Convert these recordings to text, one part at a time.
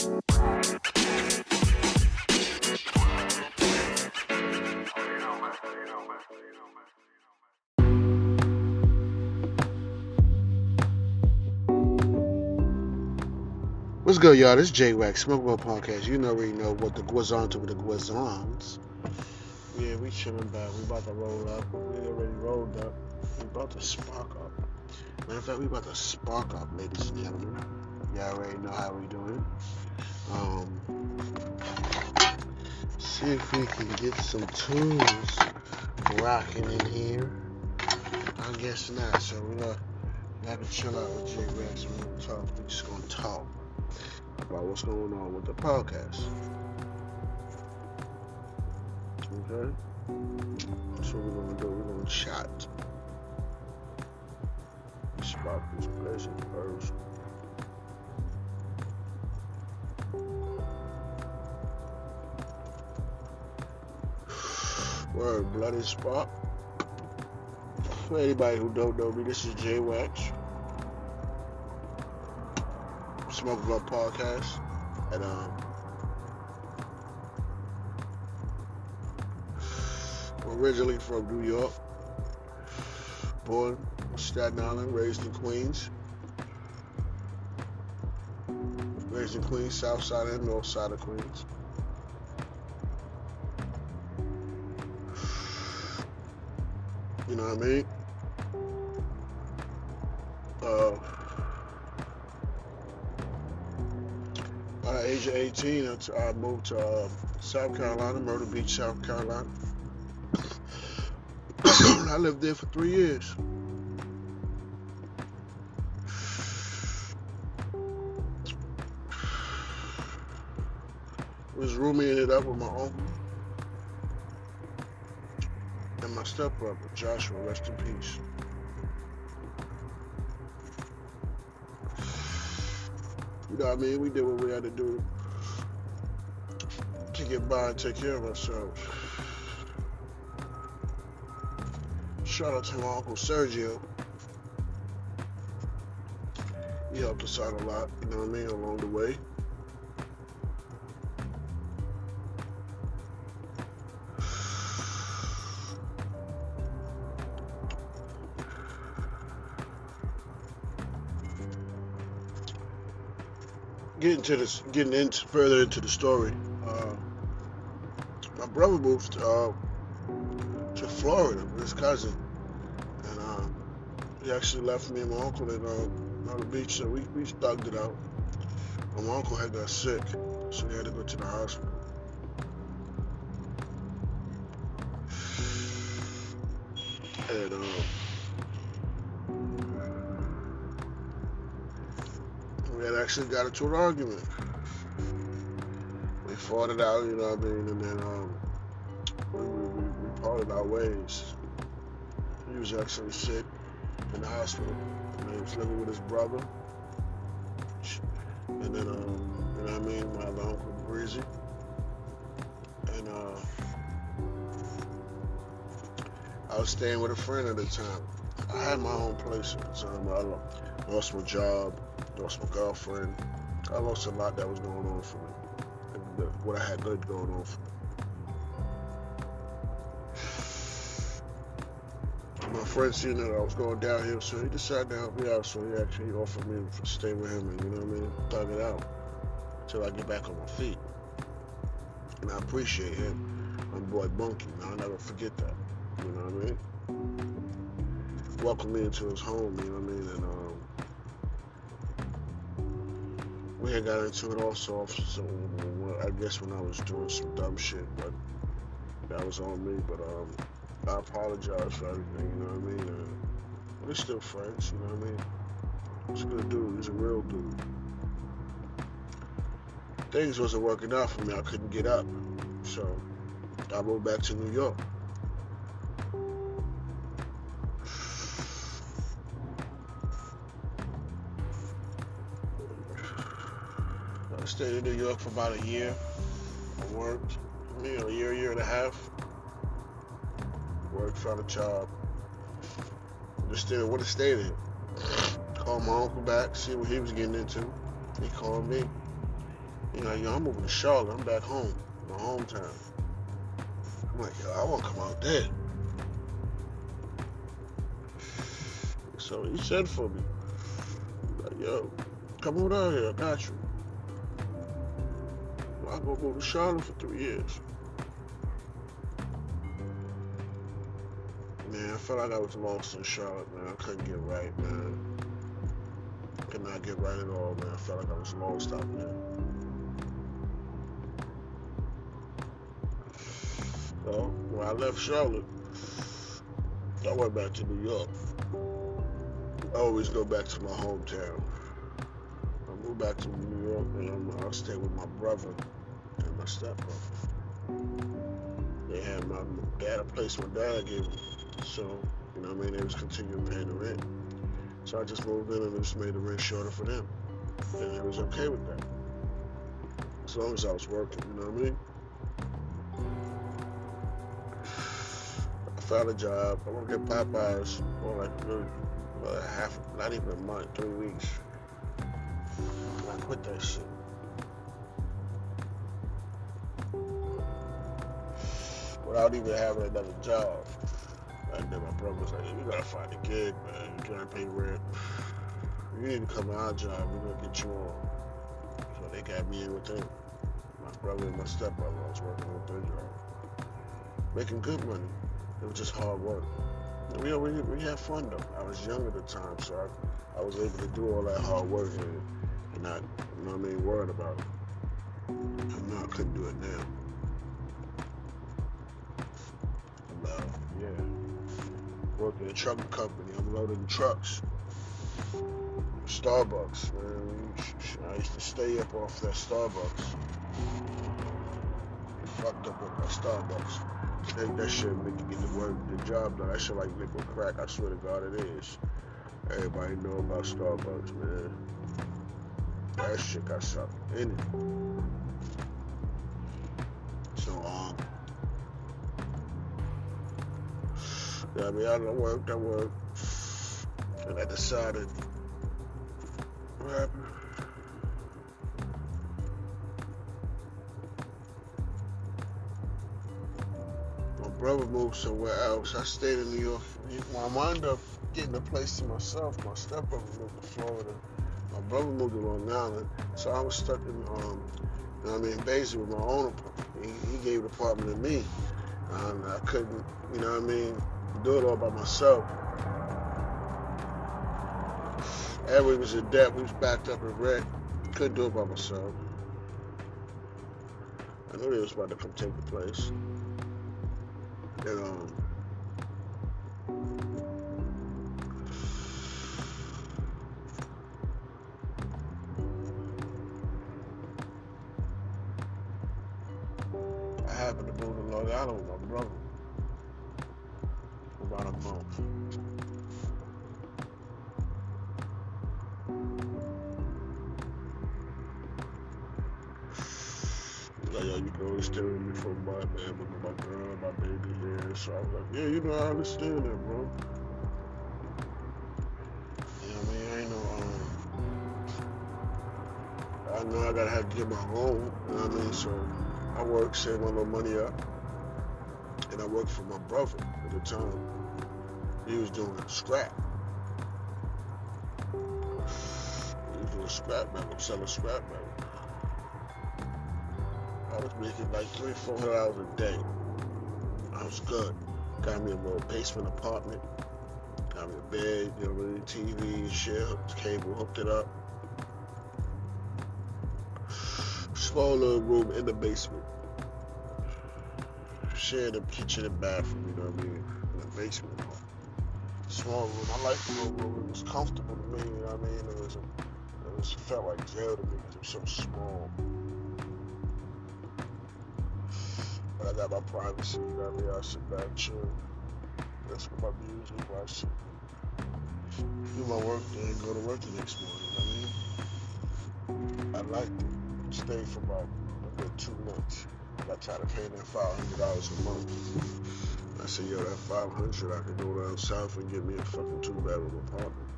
What's good, y'all? This is J Wax Smoke World Podcast. You know, already know what the to with the goes. Yeah, we chilling back. We about to roll up. We already rolled up. We about to spark up. Matter of fact, we about to spark up, ladies and gentlemen. Y'all already know how we doing. Um, see if we can get some tunes rocking in here. I guess not. So we're gonna have to chill out with J Rex. We're gonna talk. We're just gonna talk about what's going on with the podcast. Okay? So we're gonna do. We're gonna chat. Word, bloody spot. For anybody who don't know me, this is J Wax. Smoke Club Podcast. And um originally from New York. Born Staten Island, raised in Queens. Raised in Queens, south side and north side of Queens. Know what I mean? Uh, the age of 18, I t- I moved to uh, South Carolina, Myrtle Beach, South Carolina. I lived there for three years. Was rooming it up with my uncle my stepbrother, Joshua, rest in peace. You know what I mean? We did what we had to do to get by and take care of ourselves. Shout out to my uncle Sergio. He helped us out a lot, you know what I mean, along the way. Getting to this, getting into further into the story. Uh, my brother moved uh, to Florida with his cousin, and uh, he actually left me and my uncle in uh, Myrtle Beach. So we we thugged it out. And my uncle had got sick, so he had to go to the hospital. And uh, had actually got into an argument. We fought it out, you know what I mean, and then um, we, we, we, we parted our ways. He was actually sick in the hospital. And he was living with his brother. And then, um, you know what I mean, my other uncle Breezy. And uh, I was staying with a friend at the time. I had my own place at the time. I lost my job, lost my girlfriend. I lost a lot that was going on for me. And what I had good going on for me. my friend seen that I was going downhill, so he decided to help me out. So he actually offered me to stay with him and, you know what I mean, thug it out until I get back on my feet. And I appreciate him, my boy Bunky. I'll never forget that. You know what I mean? Welcomed me into his home, you know what I mean? And um, we had got into it also, so I guess when I was doing some dumb shit, but that was on me. But um, I apologize for everything, you know what I mean? And we're still friends, you know what I mean? He's a good dude, he's a real dude. Things wasn't working out for me, I couldn't get up. So I moved back to New York. Stayed in New York for about a year. I worked, you know, a year, year and a half Worked, found a job. Just still would have stay there. Called my uncle back, see what he was getting into. He called me. You know, yo, I'm moving to Charlotte. I'm back home, my hometown. I'm like, yo, I want to come out there. So he said for me, like, yo, come on out here, I got you. I go move to Charlotte for three years. Man, I felt like I was lost in Charlotte, man. I couldn't get right, man. Could not get right at all, man. I felt like I was lost out there. So when I left Charlotte, I went back to New York. I always go back to my hometown. I moved back to New York and I stayed with my brother my stepbrother. They had my dad a place my dad gave me. So, you know what I mean? They was continuing paying the rent. So I just moved in and just made the rent shorter for them. And it was okay with that. As long as I was working, you know what I mean? I found a job. I worked at Popeyes for like really, half, not even a month, three weeks. I quit that shit. Without even having another job. And then my brother was like, "You gotta find a gig, man. You to pay rent. You need to come to our job. We're gonna get you on." So they got me in with them. My brother and my stepbrother. Was working with their job, making good money. It was just hard work. And we, we we had fun though. I was young at the time, so I, I was able to do all that hard work and, and not, you know what I mean, worried about it. I know I couldn't do it now. Yeah working in a trucking company. I'm loading trucks. Starbucks, man. I used to stay up off that Starbucks. Fucked up with my Starbucks. Think that shit make you get the work, the job done. That shit like liquid crack. I swear to God, it is. Everybody know about Starbucks, man. That shit got something in it. I mean, I worked, I worked, and I decided? My brother moved somewhere else. I stayed in New York. I wound up getting a place to myself. My stepbrother moved to Florida. My brother moved to Long Island, so I was stuck in, um, I mean, basically with my own apartment. He, he gave the apartment to me. And I couldn't, you know what I mean, do it all by myself. And we was in debt. We was backed up in rent. Couldn't do it by myself. I knew they was about to come take the place. And um, I happened to move to Long Island So I was like, yeah, you know, I understand that, bro. Yeah, I mean, I ain't no, um, I know I gotta have to get my own, you know what I mean? So I work, save my little money up, and I work for my brother at the time. He was doing scrap. He was doing scrap metal, selling scrap metal. I was making like three, four hundred dollars a day. Was good. Got me a little basement apartment. Got me a bed, you know, TV, shit, hooked, cable, hooked it up. Small little room in the basement. Shared the kitchen and bathroom, you know what I mean? In the basement. Small room. I liked the little room. It was comfortable to me, you know what I mean? It was, a, it was felt like jail to me because it was so small. I got my privacy, you know what I mean? I sit back, chill, listen to my music, watch do my work, then go to work the next morning, what I mean? I liked it. Stayed for about a good two months. I tried to pay that five hundred dollars a month. I said, yo, that five hundred, I could go down south and get me a fucking two bedroom apartment.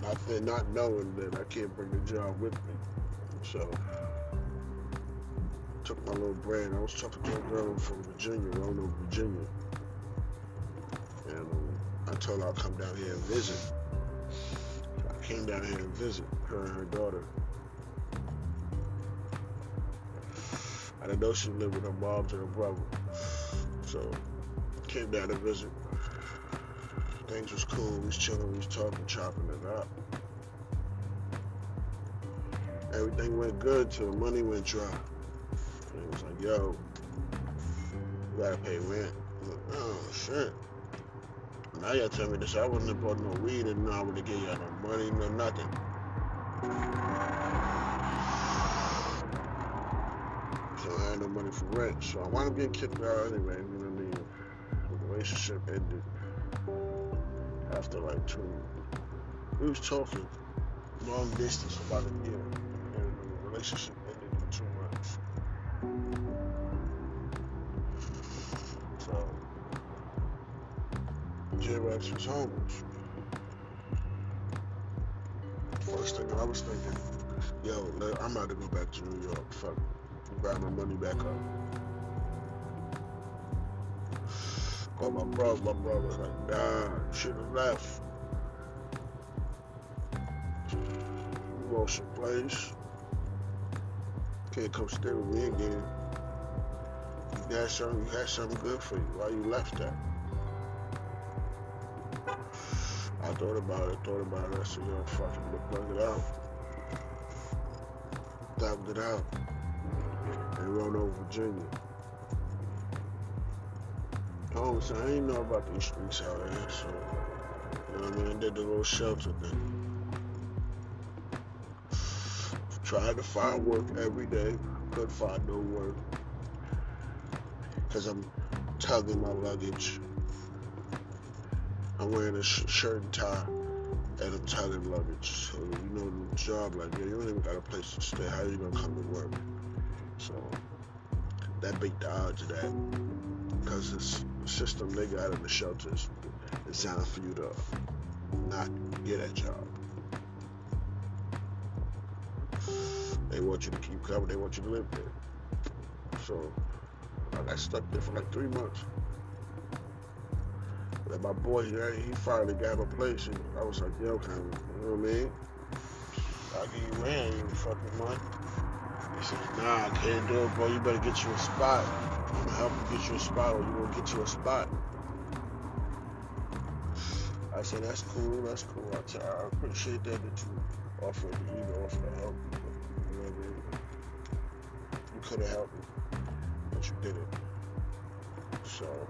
Not then, not knowing that I can't bring the job with me. So little brand. I was talking to a girl from Virginia, Roanoke, Virginia, and um, I told her I'd come down here and visit. I came down here and visit her and her daughter. I didn't know she lived with her mom and her brother, so came down to visit. Things was cool. We was chilling. We was talking, chopping it up. Everything went good till the money went dry. And it was like, yo, you gotta pay rent. Like, oh shit. Now y'all tell me this. I wouldn't have bought no weed and I would have gave y'all no money, no nothing. So I had no money for rent. So I wound up getting kicked out anyway. You know what I mean? The relationship ended after like two. We was talking long distance about a year, and the relationship Was. First thing I was thinking, yo, I'm about to go back to New York. Fuck, grab my money back up. Call my brother. My brother was like, nah, should have left. You want some place? Can't come stay with me again. You got something, you had something good for you. Why you left that? Thought about it, thought about it. I said, yo, fucking plug it out. Dumped it out. And Roanoke, Virginia. Oh, so I ain't know about these streets out here, so you know what I mean? I did the little shelter thing. Tried to find work every day, couldn't find no work. Cause I'm tugging my luggage. I'm wearing a sh- shirt and tie and I'm tugging luggage. So you know the job like yeah, you don't even got a place to stay. How you gonna come to work? So that beat the odds of that. Cause it's system they got in the shelters is designed for you to not get a job. They want you to keep coming. They want you to live there. So I got stuck there for like three months. My boy, he, finally got a place, and I was like, yo, kind you know what I mean? I'll give you rent, you fucking money. He said, nah, I can't do it, bro. You better get you a spot. I'm gonna help you get you a spot, or you gonna get you a spot. I said, that's cool, that's cool. I, appreciate that that you offered, you know, offered to help me. You know what I mean? You could have helped me, but you didn't. So,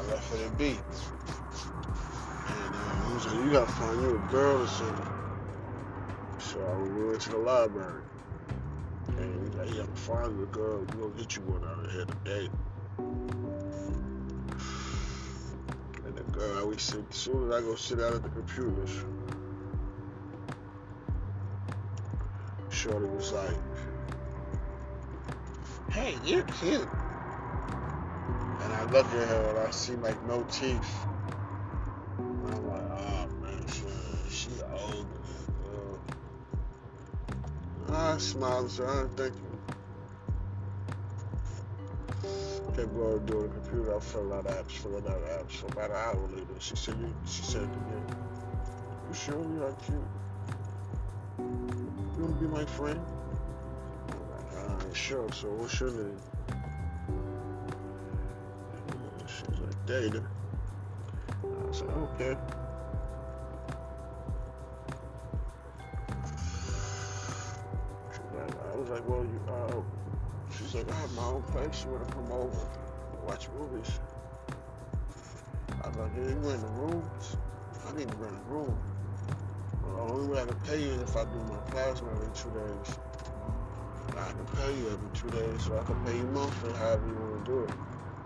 I left for the be. And uh, he was like, you gotta find you a girl or something. So I went to the library. And he's like, you gotta find you a girl, gonna get you one out of here today. And the girl, we sit, as soon as I go sit out at the computers, Shorty was like, hey, you're cute. I look at her and I see like no teeth. I'm like, oh man, she, she old. Uh, I smiled and oh, thank you. Kept going doing the computer. I filled out apps, filling out apps. So about an hour later, she said, you, she said to me, you sure you are cute? You want to be my friend? I'm like, uh, sure. So what's your name? Data. I said, okay. I was like, well, you, uh, she's like, I have my own place. You want to come over and watch movies? I was like, yeah, you rent the rooms? I need to rent a room. Well, the only way I can pay you is if I do my plasma every two days. I can pay you every two days, so I can pay you monthly, however you want to do it.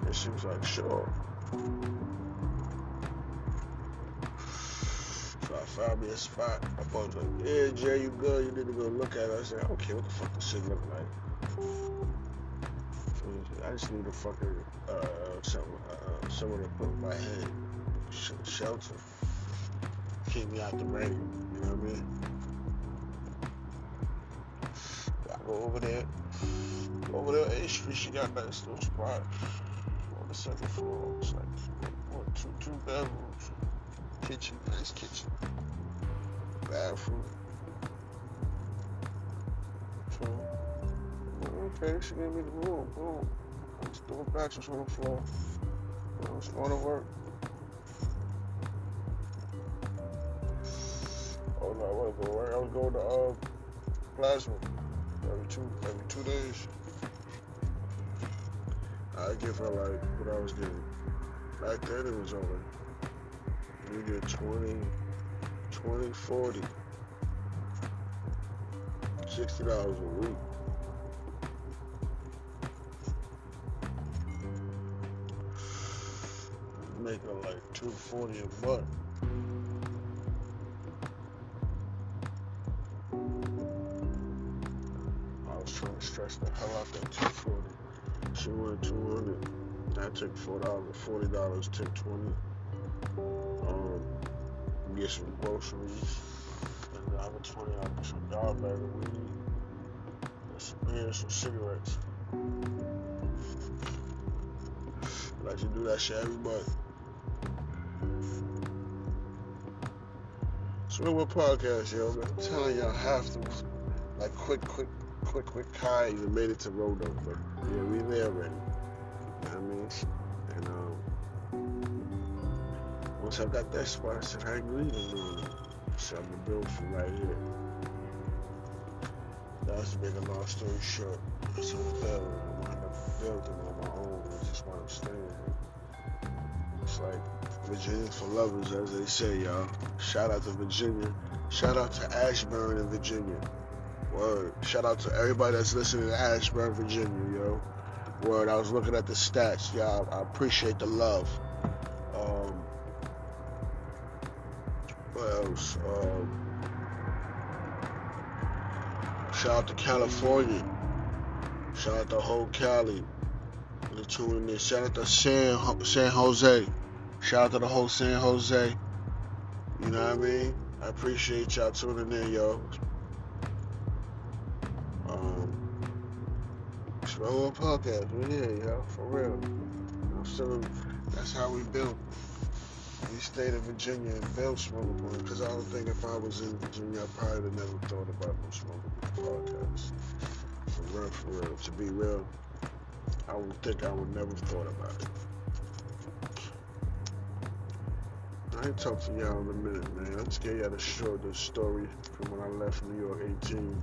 And she was like, sure. I found me a spot. Boy was like, yeah, Jay, you good? You need to go look at it. I said, I don't care what the fuck this shit look like. I just need a fucking, uh, some, uh, someone to put my head, sh- shelter. keep me out the rain. You know what I mean? I go over there. Over there, A Street. She got that little spot second floor. It's like what, two two bedrooms, kitchen, nice kitchen, bathroom. So, okay, she gave me the room. Boom. I was doing mattress on the floor. I was going to work. Oh no, I wasn't going to work. I was going to uh, plasma every two every two days. I give her like what I was getting. Back then it was only you get 20, 20, 40, 60 dollars a week. Making like 240 a month. She wanted 200. I took four dollars, forty dollars, took 20. Um, get some groceries. And the other 20 I get some dog bag of weed. And some beer and some cigarettes. I like to do that shit every month. Swimwear Podcast, yo. I'm telling y'all, have to. Like, quick, quick, quick, quick, Kai even made it to Rodo, but yeah, we there already. I mean? And, um, once I got that spot, I said, I ain't leaving more. So I'm gonna build from right here. That's make a long story short. So I wound up building on my own, which is why I'm staying here. It's like Virginia for lovers, as they say, y'all. Shout out to Virginia. Shout out to Ashburn in Virginia. Word. Shout out to everybody that's listening to Ashburn, Virginia, yo. Word. I was looking at the stats, y'all. I appreciate the love. Um, what else? Um, shout out to California. Shout out to whole Cali. They're tuning in. Shout out to San, San Jose. Shout out to the whole San Jose. You know what I mean? I appreciate y'all tuning in, yo. Slow podcast, we here, yo, for real. I'm that's how we built. We stayed in Virginia and built Smoke One, because I don't think if I was in Virginia, I probably would never thought about no Smoke podcast. For real, for real. To be real, I would think I would never thought about it. I ain't talked to y'all in a minute, man. I just y'all the short the story from when I left New York 18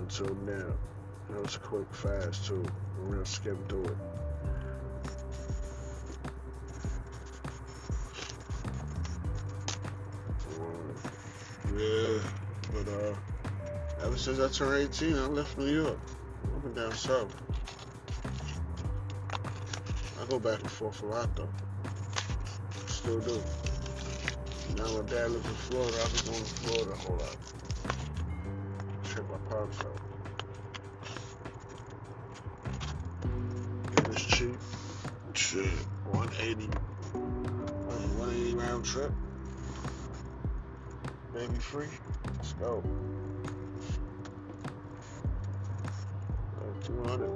until now. That was quick, fast too. We're gonna skip through it. Yeah, but uh, ever since I turned 18, I left New York. I've been down south. I go back and forth a lot though. Still do. Now my dad lives in Florida, I be going to Florida a whole lot. Check my pops out. Free. Let's go. Uh, 200.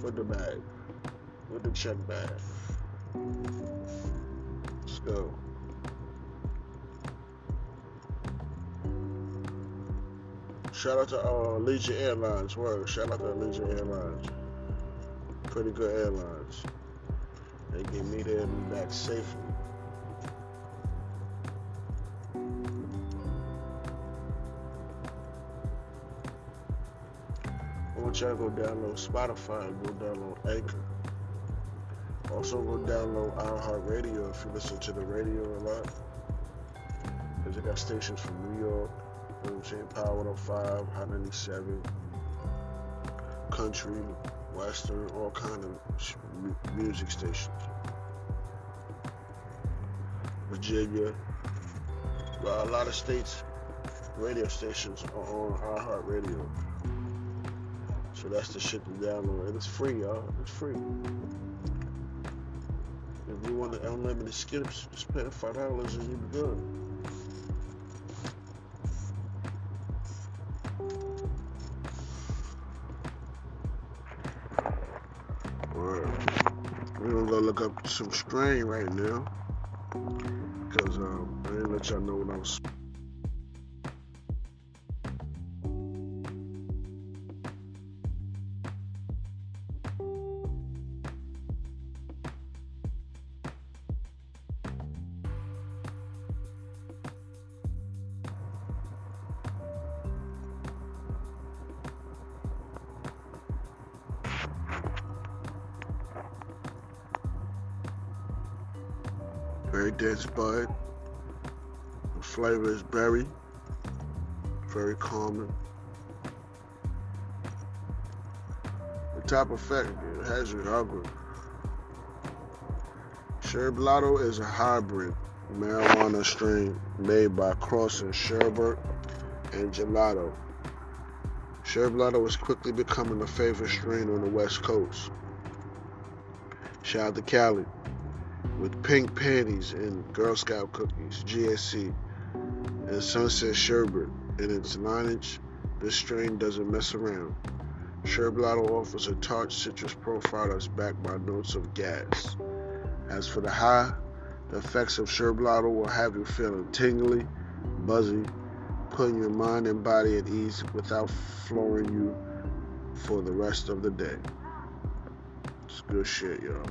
Put the bag. With the check bag. Let's go. Shout out to uh, Legion Airlines. Word. Shout out to Legion Airlines. Pretty good airlines. They get me there and back safely. I want y'all go download Spotify go download Anchor. Also go download iHeartRadio if you listen to the radio a lot. Because they got stations from New York, you know what I'm saying? Power 105, Hot 97, country, western, all kind of music stations. Virginia, a lot of states, radio stations are on iHeartRadio. So that's the shit to download. And it's free, y'all. It's free. If you want the unlimited skips, just pay five dollars and you'll be good. Some strain right now. Cause um, I didn't let y'all know what I was Very dense bud. The flavor is berry. Very calming. The top effect it has you hungry. Sherblato is a hybrid marijuana strain made by crossing sherbet and gelato. Sherblato is quickly becoming a favorite strain on the West Coast. Shout out to Cali with pink panties and Girl Scout cookies, GSC, and Sunset Sherbet in its lineage. This strain doesn't mess around. Sherblato offers a tart citrus profile that's backed by notes of gas. As for the high, the effects of Sherblato will have you feeling tingly, buzzy, putting your mind and body at ease without flooring you for the rest of the day. It's good shit, y'all.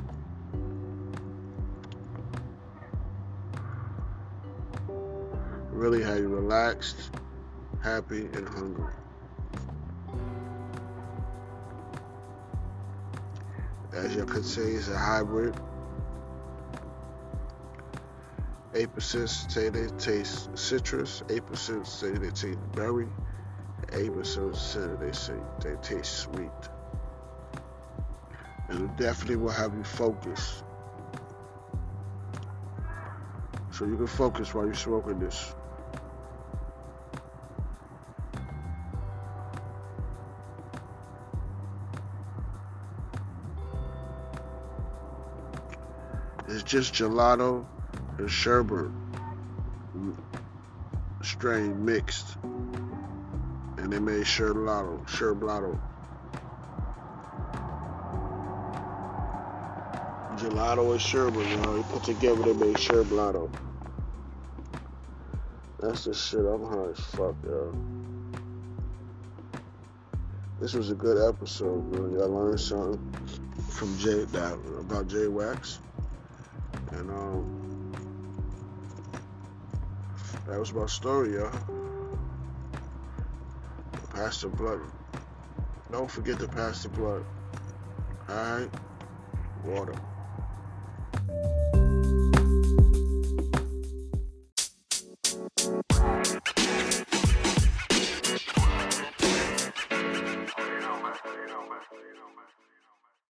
Really have you relaxed, happy, and hungry. As you can see, it's a hybrid. 8% say they taste citrus, 8% say they taste berry, 8% say they say they taste sweet. And it definitely will have you focus. So you can focus while you're smoking this. Just gelato and sherbet strain mixed. And they made sherblato, sherblato. Gelato and sherbet, you know, you put together they made sherblato. That's the shit, I'm high as fuck, yo. This was a good episode, man. Y'all learned something from Jay about J Wax. And um, that was my story, y'all. Pass the blood. Don't forget to pass the blood. Alright? Water.